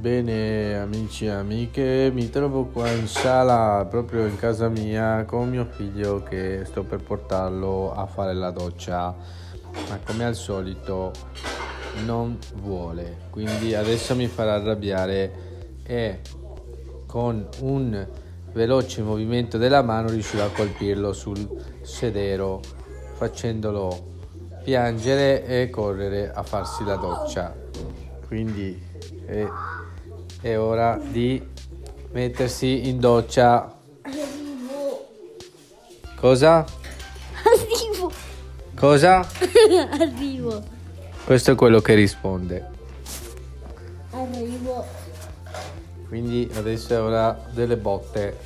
Bene amici e amiche, mi trovo qua in sala proprio in casa mia con mio figlio che sto per portarlo a fare la doccia, ma come al solito non vuole, quindi adesso mi farà arrabbiare. E con un veloce movimento della mano riuscirò a colpirlo sul sedero facendolo piangere e correre a farsi la doccia. Quindi è è ora di mettersi in doccia. Arrivo. Cosa? Arrivo. Cosa? Arrivo. Questo è quello che risponde. Arrivo. Quindi adesso è ora delle botte.